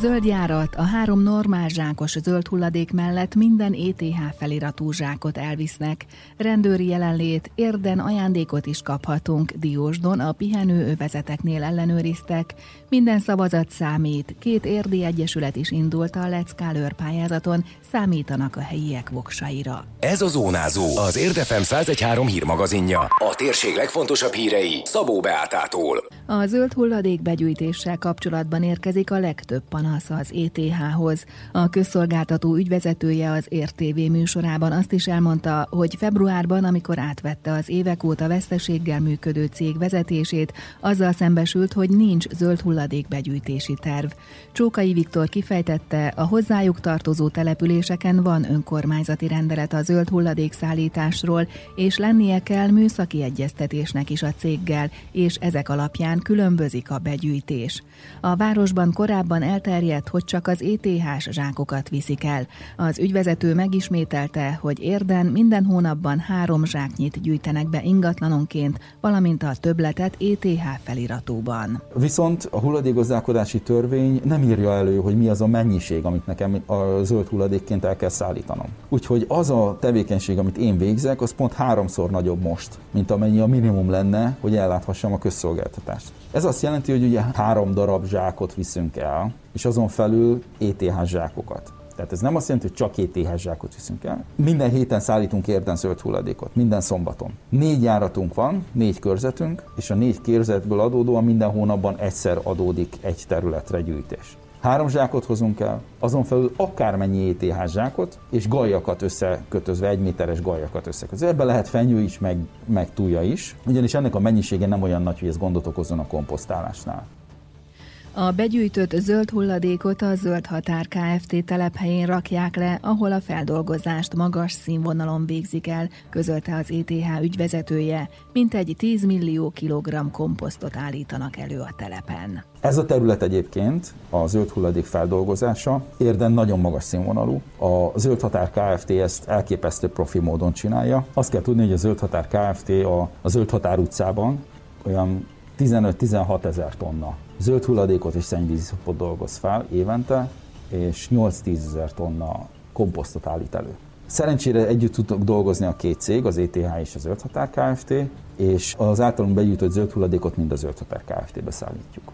Zöld járat, a három normál zsákos zöld hulladék mellett minden ETH feliratú zsákot elvisznek. Rendőri jelenlét, érden ajándékot is kaphatunk. Diósdon a pihenő övezeteknél ellenőriztek. Minden szavazat számít. Két érdi egyesület is indult a Leckál pályázaton, számítanak a helyiek voksaira. Ez a Zónázó, az Érdefem 1013 hírmagazinja. A térség legfontosabb hírei Szabó Beátától. A zöld hulladék begyűjtéssel kapcsolatban érkezik a legtöbb panasz az ETH-hoz. A közszolgáltató ügyvezetője az RTV műsorában azt is elmondta, hogy februárban, amikor átvette az évek óta veszteséggel működő cég vezetését, azzal szembesült, hogy nincs zöld hulladékbegyűjtési terv. Csókai Viktor kifejtette, a hozzájuk tartozó településeken van önkormányzati rendelet a zöld hulladék szállításról, és lennie kell műszaki egyeztetésnek is a céggel, és ezek alapján különbözik a begyűjtés. A városban korábban elterjedt, hogy csak az ETH-s zsákokat viszik el. Az ügyvezető megismételte, hogy érden minden hónapban három zsáknyit gyűjtenek be ingatlanonként, valamint a többletet ETH feliratóban. Viszont a hulladékgazdálkodási törvény nem írja elő, hogy mi az a mennyiség, amit nekem a zöld hulladékként el kell szállítanom. Úgyhogy az a tevékenység, amit én végzek, az pont háromszor nagyobb most, mint amennyi a minimum lenne, hogy elláthassam a közszolgáltatást. Ez azt jelenti, hogy ugye három darab zsákot viszünk el, és azon felül ETH zsákokat. Tehát ez nem azt jelenti, hogy csak ETH zsákot viszünk el. Minden héten szállítunk érden zöld hulladékot, minden szombaton. Négy járatunk van, négy körzetünk, és a négy körzetből adódóan minden hónapban egyszer adódik egy területre gyűjtés. Három zsákot hozunk el, azon felül akármennyi ETH zsákot, és gajakat összekötözve, egy méteres gajakat összekötözve. Ebbe lehet fenyő is, meg, meg túlja is, ugyanis ennek a mennyisége nem olyan nagy, hogy ez gondot okozzon a komposztálásnál. A begyűjtött zöld hulladékot a Zöld Határ Kft. telephelyén rakják le, ahol a feldolgozást magas színvonalon végzik el, közölte az ETH ügyvezetője, mint egy 10 millió kilogramm komposztot állítanak elő a telepen. Ez a terület egyébként, a zöld hulladék feldolgozása érden nagyon magas színvonalú. A Zöld Határ Kft. ezt elképesztő profi módon csinálja. Azt kell tudni, hogy a Zöld Határ Kft. a, a Zöld Határ utcában olyan 15-16 ezer tonna zöld hulladékot és szennyvízszapot dolgoz fel évente, és 8-10 ezer tonna komposztot állít elő. Szerencsére együtt tudok dolgozni a két cég, az ETH és a Zöld Határ Kft., és az általunk begyűjtött zöld hulladékot mind a Zöld Határ Kft-be szállítjuk.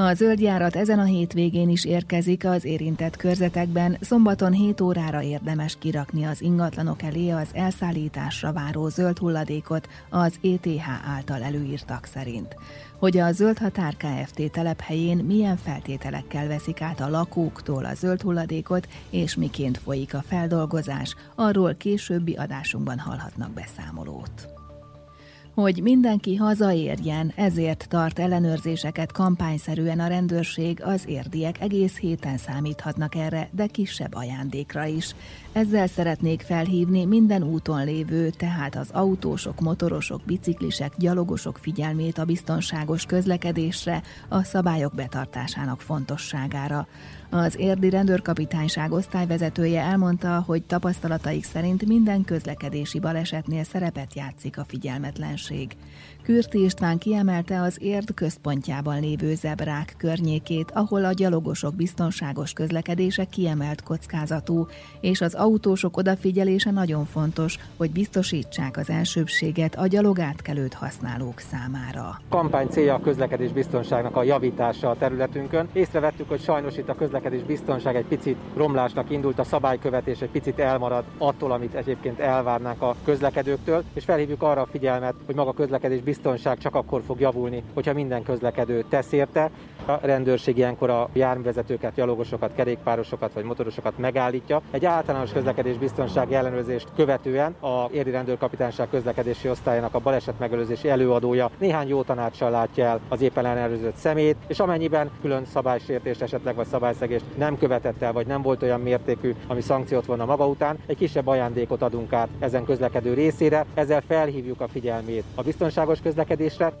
A zöldjárat ezen a hétvégén is érkezik az érintett körzetekben, szombaton 7 órára érdemes kirakni az ingatlanok elé az elszállításra váró zöld hulladékot az ETH által előírtak szerint. Hogy a Zöld Határ Kft. telephelyén milyen feltételekkel veszik át a lakóktól a zöld hulladékot, és miként folyik a feldolgozás, arról későbbi adásunkban hallhatnak beszámolót hogy mindenki hazaérjen, ezért tart ellenőrzéseket kampányszerűen a rendőrség, az érdiek egész héten számíthatnak erre, de kisebb ajándékra is. Ezzel szeretnék felhívni minden úton lévő, tehát az autósok, motorosok, biciklisek, gyalogosok figyelmét a biztonságos közlekedésre, a szabályok betartásának fontosságára. Az érdi rendőrkapitányság osztályvezetője elmondta, hogy tapasztalataik szerint minden közlekedési balesetnél szerepet játszik a figyelmetlenség. Kürti István kiemelte az érd központjában lévő zebrák környékét, ahol a gyalogosok biztonságos közlekedése kiemelt kockázatú, és az autósok odafigyelése nagyon fontos, hogy biztosítsák az elsőbséget a gyalogátkelőt használók számára. Kampány célja a közlekedés biztonságnak a javítása a területünkön. Észrevettük, hogy sajnos itt a közlekedés biztonság egy picit romlásnak indult, a szabálykövetés egy picit elmarad attól, amit egyébként elvárnánk a közlekedőktől, és felhívjuk arra a figyelmet, hogy maga a közlekedés biztonság csak akkor fog javulni, hogyha minden közlekedő tesz érte. A rendőrség ilyenkor a járművezetőket, gyalogosokat, kerékpárosokat vagy motorosokat megállítja. Egy általános közlekedés biztonsági ellenőrzést követően a érdi rendőrkapitányság közlekedési osztályának a baleset megelőzési előadója néhány jó tanácssal látja el az éppen ellenőrzött szemét, és amennyiben külön szabálysértést esetleg vagy szabályszegést nem követett el, vagy nem volt olyan mértékű, ami szankciót vonna maga után, egy kisebb ajándékot adunk át ezen közlekedő részére, ezzel felhívjuk a figyelmét a biztonságos közlekedésre.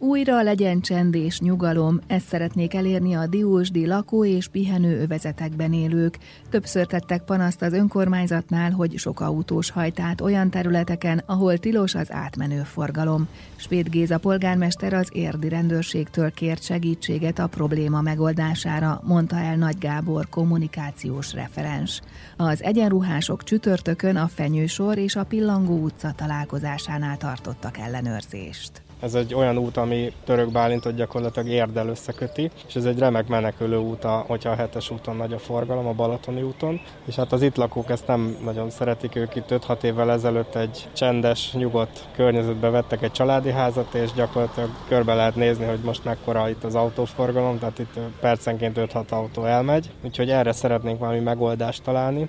Újra legyen csend és nyugalom, ezt szeretnék elérni a diósdi lakó- és pihenő övezetekben élők. Többször tettek panaszt az önkormányzatnál, hogy sok autós hajt át olyan területeken, ahol tilos az átmenő forgalom. Spét Géza polgármester az érdi rendőrségtől kért segítséget a probléma megoldására, mondta el Nagy Gábor kommunikációs referens. Az egyenruhások csütörtökön a Fenyősor és a Pillangó utca találkozásánál tartottak ellenőrzést. Ez egy olyan út, ami Török Bálintot gyakorlatilag érdel összeköti, és ez egy remek menekülő út, hogyha a hetes úton nagy a forgalom, a Balatoni úton. És hát az itt lakók ezt nem nagyon szeretik, ők itt 5-6 évvel ezelőtt egy csendes, nyugodt környezetbe vettek egy családi házat, és gyakorlatilag körbe lehet nézni, hogy most mekkora itt az autóforgalom, tehát itt percenként 5-6 autó elmegy, úgyhogy erre szeretnénk valami megoldást találni.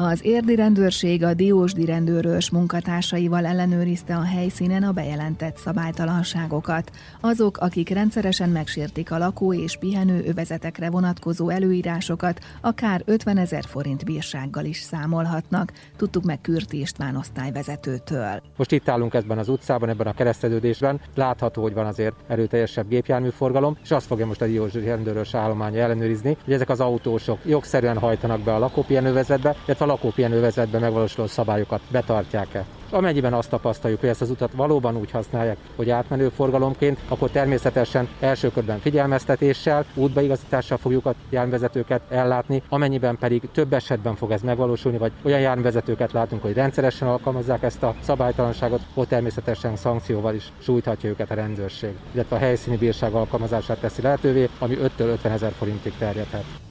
Az érdi rendőrség a Diósdi rendőrös munkatársaival ellenőrizte a helyszínen a bejelentett szabálytalanságokat. Azok, akik rendszeresen megsértik a lakó és pihenő övezetekre vonatkozó előírásokat, akár 50 ezer forint bírsággal is számolhatnak, tudtuk meg Kürti István osztályvezetőtől. Most itt állunk ebben az utcában, ebben a kereszteződésben, látható, hogy van azért erőteljesebb gépjárműforgalom, és azt fogja most a Diósdi rendőrös állománya ellenőrizni, hogy ezek az autósok jogszerűen hajtanak be a lakópihenővezetbe, illetve lakópihenővezetben megvalósuló szabályokat betartják-e. Amennyiben azt tapasztaljuk, hogy ezt az utat valóban úgy használják, hogy átmenő forgalomként, akkor természetesen első körben figyelmeztetéssel, útbaigazítással fogjuk a járművezetőket ellátni, amennyiben pedig több esetben fog ez megvalósulni, vagy olyan járművezetőket látunk, hogy rendszeresen alkalmazzák ezt a szabálytalanságot, ott természetesen szankcióval is sújthatja őket a rendőrség, illetve a helyszíni bírság alkalmazását teszi lehetővé, ami 5-től 50 ezer forintig terjedhet.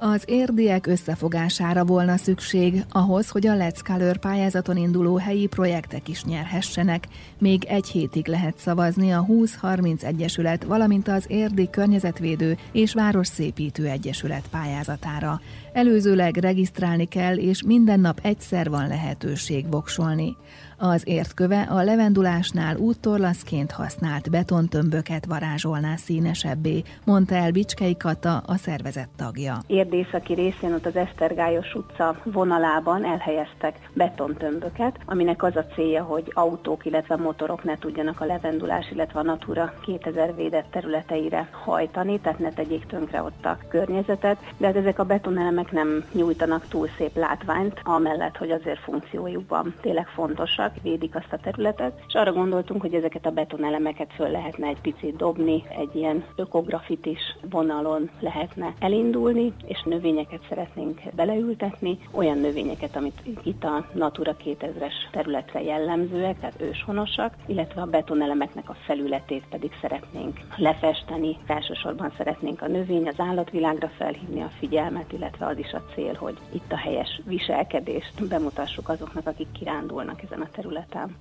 Az érdiek összefogására volna szükség ahhoz, hogy a Let's Color pályázaton induló helyi projektek is nyerhessenek. Még egy hétig lehet szavazni a 20-30 Egyesület, valamint az Érdi Környezetvédő és Városszépítő Egyesület pályázatára. Előzőleg regisztrálni kell, és minden nap egyszer van lehetőség voksolni. Az értköve a levendulásnál úttorlaszként használt betontömböket varázsolná színesebbé, mondta el Bicskei Kata, a szervezet tagja. Érdészaki részén ott az Esztergályos utca vonalában elhelyeztek betontömböket, aminek az a célja, hogy autók, illetve motorok ne tudjanak a levendulás, illetve a Natura 2000 védett területeire hajtani, tehát ne tegyék tönkre ott a környezetet, de hát ezek a betonelemek nem nyújtanak túl szép látványt, amellett, hogy azért funkciójukban tényleg fontosak védik azt a területet, és arra gondoltunk, hogy ezeket a betonelemeket föl lehetne egy picit dobni, egy ilyen ökografitis vonalon lehetne elindulni, és növényeket szeretnénk beleültetni, olyan növényeket, amit itt a Natura 2000-es területre jellemzőek, tehát őshonosak, illetve a betonelemeknek a felületét pedig szeretnénk lefesteni. Elsősorban szeretnénk a növény, az állatvilágra felhívni a figyelmet, illetve az is a cél, hogy itt a helyes viselkedést bemutassuk azoknak, akik kirándulnak ezen a területen.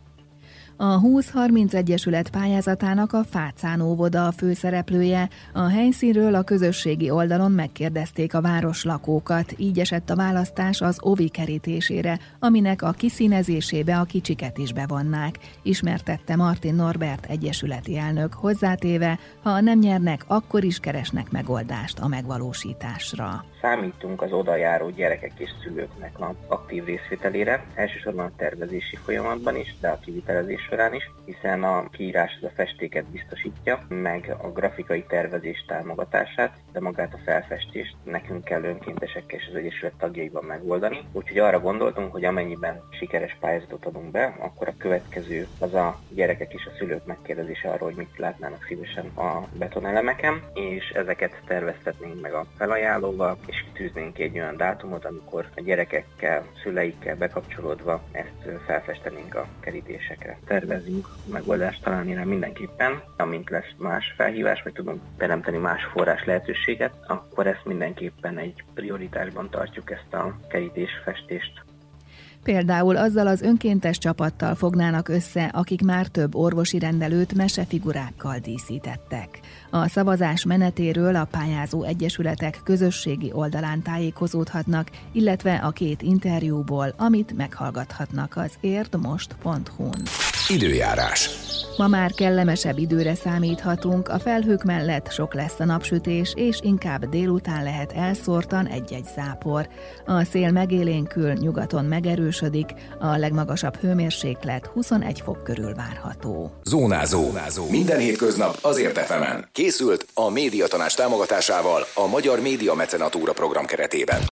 A 2030 Egyesület pályázatának a Fácán óvoda a főszereplője. A helyszínről a közösségi oldalon megkérdezték a város lakókat, így esett a választás az ovi kerítésére, aminek a kiszínezésébe a kicsiket is bevonnák, ismertette Martin Norbert egyesületi elnök, hozzátéve, ha nem nyernek, akkor is keresnek megoldást a megvalósításra. Számítunk az odajáró gyerekek és szülőknek a aktív részvételére, elsősorban a tervezési folyamatban is, de a kivitelezés során is, hiszen a kiírás az a festéket biztosítja, meg a grafikai tervezés támogatását, de magát a felfestést nekünk kell önkéntesekkel és az Egyesület tagjaiban megoldani. Úgyhogy arra gondoltunk, hogy amennyiben sikeres pályázatot adunk be, akkor a következő az a gyerekek és a szülők megkérdezése arról, hogy mit látnának szívesen a betonelemeken, és ezeket terveztetnénk meg a felajánlóval, és kitűznénk egy olyan dátumot, amikor a gyerekekkel, szüleikkel bekapcsolódva ezt felfestenénk a kerítésekre tervezünk megoldást találni rá mindenképpen. Amint lesz más felhívás, vagy tudunk teremteni más forrás lehetőséget, akkor ezt mindenképpen egy prioritásban tartjuk ezt a kerítésfestést. Például azzal az önkéntes csapattal fognának össze, akik már több orvosi rendelőt mesefigurákkal díszítettek. A szavazás menetéről a pályázó egyesületek közösségi oldalán tájékozódhatnak, illetve a két interjúból, amit meghallgathatnak az érdmost.hu-n. Időjárás. Ma már kellemesebb időre számíthatunk, a felhők mellett sok lesz a napsütés, és inkább délután lehet elszórtan egy-egy zápor. A szél megélénkül, nyugaton megerősödik, a legmagasabb hőmérséklet 21 fok körül várható. Zónázó. Zónázó. Minden hétköznap azért efemen. Készült a médiatanás támogatásával a Magyar Média Mecenatúra program keretében.